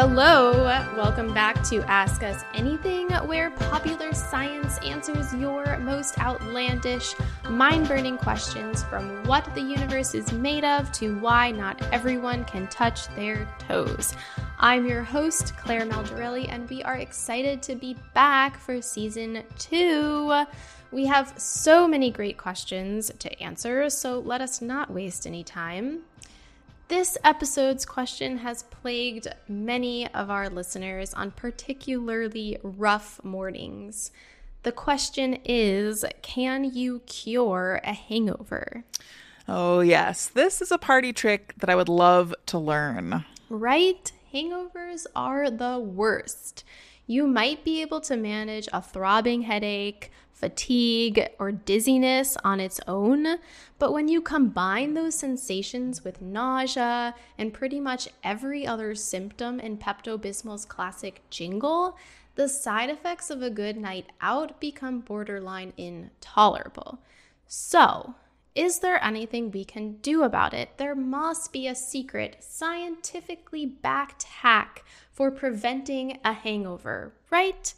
Hello, welcome back to Ask Us Anything, where popular science answers your most outlandish, mind burning questions from what the universe is made of to why not everyone can touch their toes. I'm your host, Claire Maldarelli, and we are excited to be back for season two. We have so many great questions to answer, so let us not waste any time. This episode's question has plagued many of our listeners on particularly rough mornings. The question is Can you cure a hangover? Oh, yes. This is a party trick that I would love to learn. Right? Hangovers are the worst. You might be able to manage a throbbing headache, fatigue, or dizziness on its own. But when you combine those sensations with nausea and pretty much every other symptom in Pepto Bismol's classic jingle, the side effects of a good night out become borderline intolerable. So, is there anything we can do about it? There must be a secret, scientifically backed hack for preventing a hangover, right?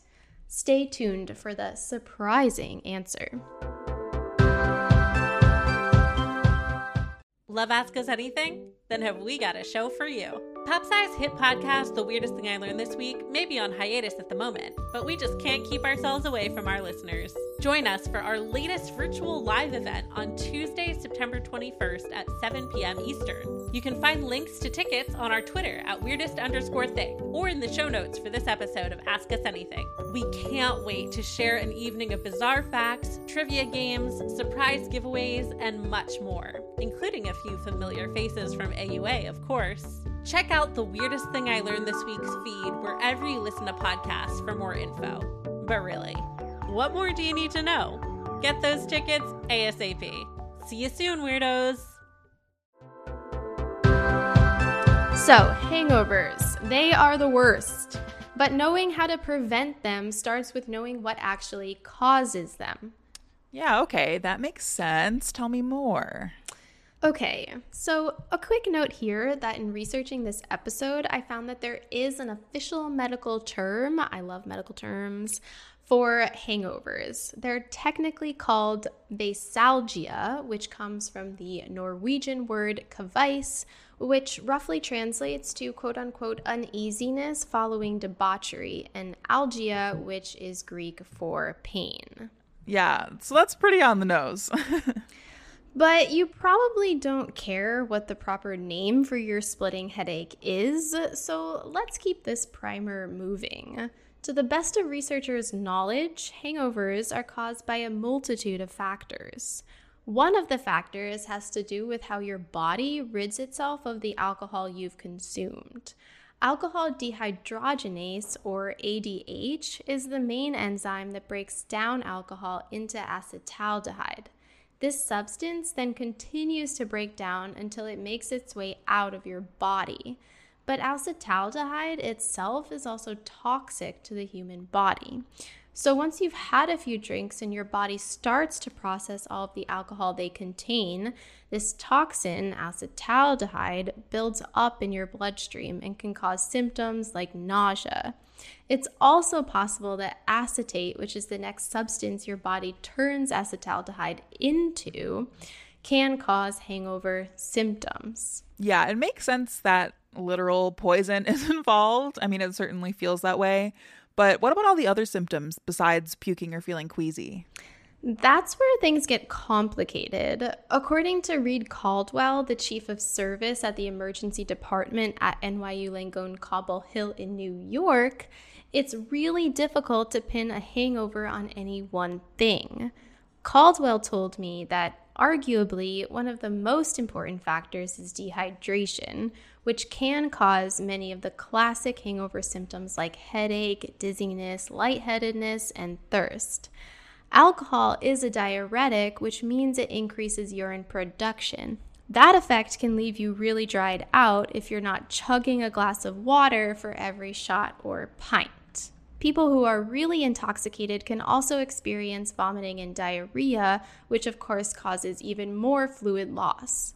Stay tuned for the surprising answer. Love Ask Us Anything? Then have we got a show for you. PopSci's hit podcast The Weirdest Thing I Learned This Week may be on hiatus at the moment, but we just can't keep ourselves away from our listeners. Join us for our latest virtual live event on Tuesday, September 21st at 7 p.m. Eastern. You can find links to tickets on our Twitter at weirdest underscore thing or in the show notes for this episode of Ask Us Anything. We can't wait to share an evening of bizarre facts, trivia games, surprise giveaways, and much more, including a few familiar faces from AUA, of course. Check out the weirdest thing I learned this week's feed wherever you listen to podcasts for more info. But really, what more do you need to know? Get those tickets ASAP. See you soon, weirdos. So, hangovers, they are the worst. But knowing how to prevent them starts with knowing what actually causes them. Yeah, okay, that makes sense. Tell me more. Okay, so a quick note here that in researching this episode, I found that there is an official medical term. I love medical terms for hangovers. They're technically called veisalgia, which comes from the Norwegian word kveis, which roughly translates to quote unquote uneasiness following debauchery, and algia, which is Greek for pain. Yeah, so that's pretty on the nose. But you probably don't care what the proper name for your splitting headache is, so let's keep this primer moving. To the best of researchers' knowledge, hangovers are caused by a multitude of factors. One of the factors has to do with how your body rids itself of the alcohol you've consumed. Alcohol dehydrogenase, or ADH, is the main enzyme that breaks down alcohol into acetaldehyde. This substance then continues to break down until it makes its way out of your body. But acetaldehyde itself is also toxic to the human body. So once you've had a few drinks and your body starts to process all of the alcohol they contain, this toxin, acetaldehyde, builds up in your bloodstream and can cause symptoms like nausea. It's also possible that acetate, which is the next substance your body turns acetaldehyde into, can cause hangover symptoms. Yeah, it makes sense that literal poison is involved. I mean, it certainly feels that way. But what about all the other symptoms besides puking or feeling queasy? That's where things get complicated. According to Reed Caldwell, the chief of service at the emergency department at NYU Langone Cobble Hill in New York, it's really difficult to pin a hangover on any one thing. Caldwell told me that arguably, one of the most important factors is dehydration, which can cause many of the classic hangover symptoms like headache, dizziness, lightheadedness, and thirst. Alcohol is a diuretic, which means it increases urine production. That effect can leave you really dried out if you're not chugging a glass of water for every shot or pint. People who are really intoxicated can also experience vomiting and diarrhea, which of course causes even more fluid loss.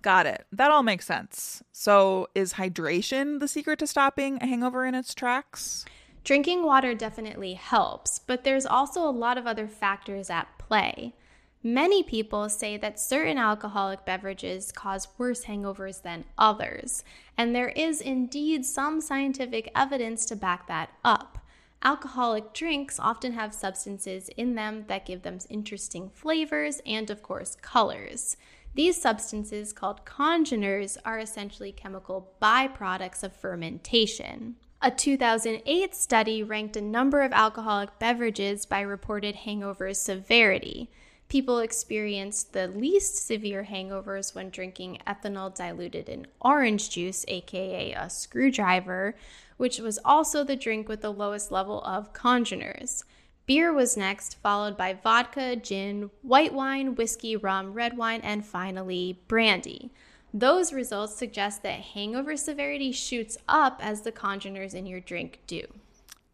Got it. That all makes sense. So, is hydration the secret to stopping a hangover in its tracks? Drinking water definitely helps, but there's also a lot of other factors at play. Many people say that certain alcoholic beverages cause worse hangovers than others, and there is indeed some scientific evidence to back that up. Alcoholic drinks often have substances in them that give them interesting flavors and, of course, colors. These substances, called congeners, are essentially chemical byproducts of fermentation. A 2008 study ranked a number of alcoholic beverages by reported hangover severity. People experienced the least severe hangovers when drinking ethanol diluted in orange juice, aka a screwdriver, which was also the drink with the lowest level of congeners. Beer was next, followed by vodka, gin, white wine, whiskey, rum, red wine, and finally brandy. Those results suggest that hangover severity shoots up as the congeners in your drink do.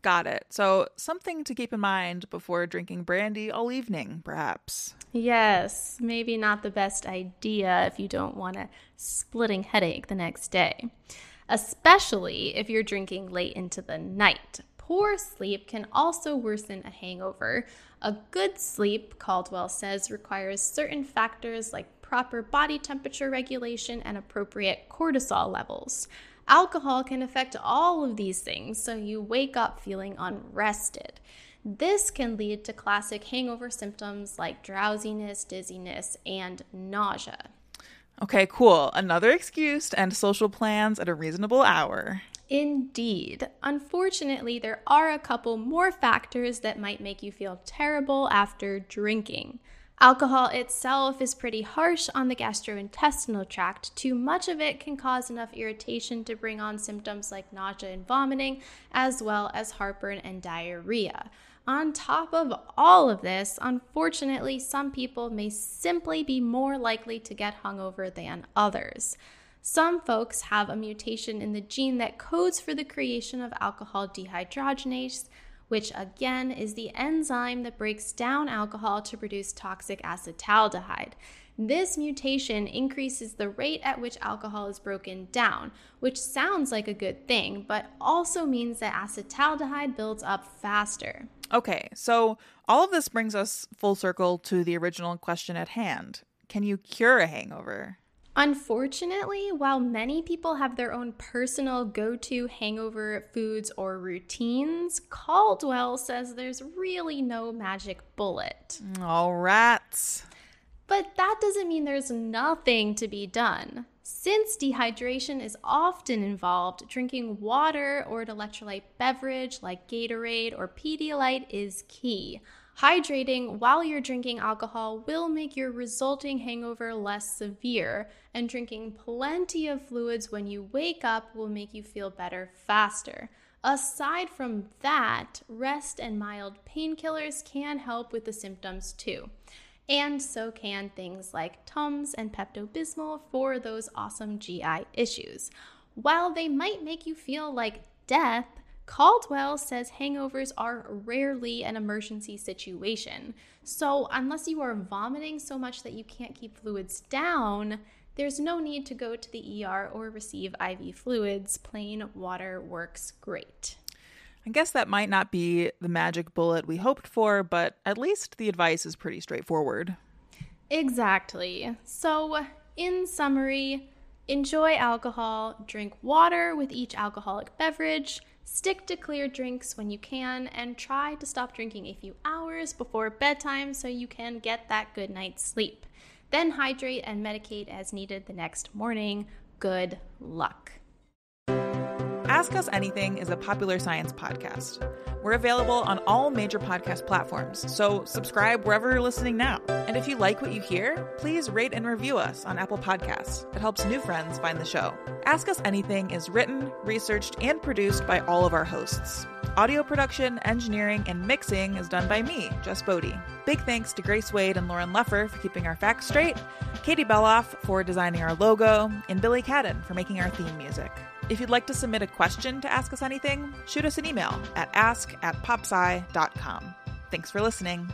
Got it. So, something to keep in mind before drinking brandy all evening, perhaps. Yes, maybe not the best idea if you don't want a splitting headache the next day, especially if you're drinking late into the night. Poor sleep can also worsen a hangover. A good sleep, Caldwell says, requires certain factors like proper body temperature regulation and appropriate cortisol levels. Alcohol can affect all of these things, so you wake up feeling unrested. This can lead to classic hangover symptoms like drowsiness, dizziness, and nausea. Okay, cool. Another excuse to end social plans at a reasonable hour. Indeed. Unfortunately, there are a couple more factors that might make you feel terrible after drinking. Alcohol itself is pretty harsh on the gastrointestinal tract. Too much of it can cause enough irritation to bring on symptoms like nausea and vomiting, as well as heartburn and diarrhea. On top of all of this, unfortunately, some people may simply be more likely to get hungover than others. Some folks have a mutation in the gene that codes for the creation of alcohol dehydrogenase, which again is the enzyme that breaks down alcohol to produce toxic acetaldehyde. This mutation increases the rate at which alcohol is broken down, which sounds like a good thing, but also means that acetaldehyde builds up faster. Okay, so all of this brings us full circle to the original question at hand Can you cure a hangover? Unfortunately, while many people have their own personal go to hangover foods or routines, Caldwell says there's really no magic bullet. All rats. But that doesn't mean there's nothing to be done. Since dehydration is often involved, drinking water or an electrolyte beverage like Gatorade or Pedialyte is key. Hydrating while you're drinking alcohol will make your resulting hangover less severe, and drinking plenty of fluids when you wake up will make you feel better faster. Aside from that, rest and mild painkillers can help with the symptoms too. And so can things like Tums and Pepto Bismol for those awesome GI issues. While they might make you feel like death, Caldwell says hangovers are rarely an emergency situation. So, unless you are vomiting so much that you can't keep fluids down, there's no need to go to the ER or receive IV fluids. Plain water works great. I guess that might not be the magic bullet we hoped for, but at least the advice is pretty straightforward. Exactly. So, in summary, enjoy alcohol, drink water with each alcoholic beverage, Stick to clear drinks when you can and try to stop drinking a few hours before bedtime so you can get that good night's sleep. Then hydrate and medicate as needed the next morning. Good luck. Ask Us Anything is a popular science podcast. We're available on all major podcast platforms, so subscribe wherever you're listening now. And if you like what you hear, please rate and review us on Apple Podcasts. It helps new friends find the show. Ask Us Anything is written, researched, and produced by all of our hosts. Audio production, engineering, and mixing is done by me, Jess Boddy. Big thanks to Grace Wade and Lauren Leffer for keeping our facts straight, Katie Beloff for designing our logo, and Billy Cadden for making our theme music. If you'd like to submit a question to Ask Us Anything, shoot us an email at ask at popsci.com. Thanks for listening.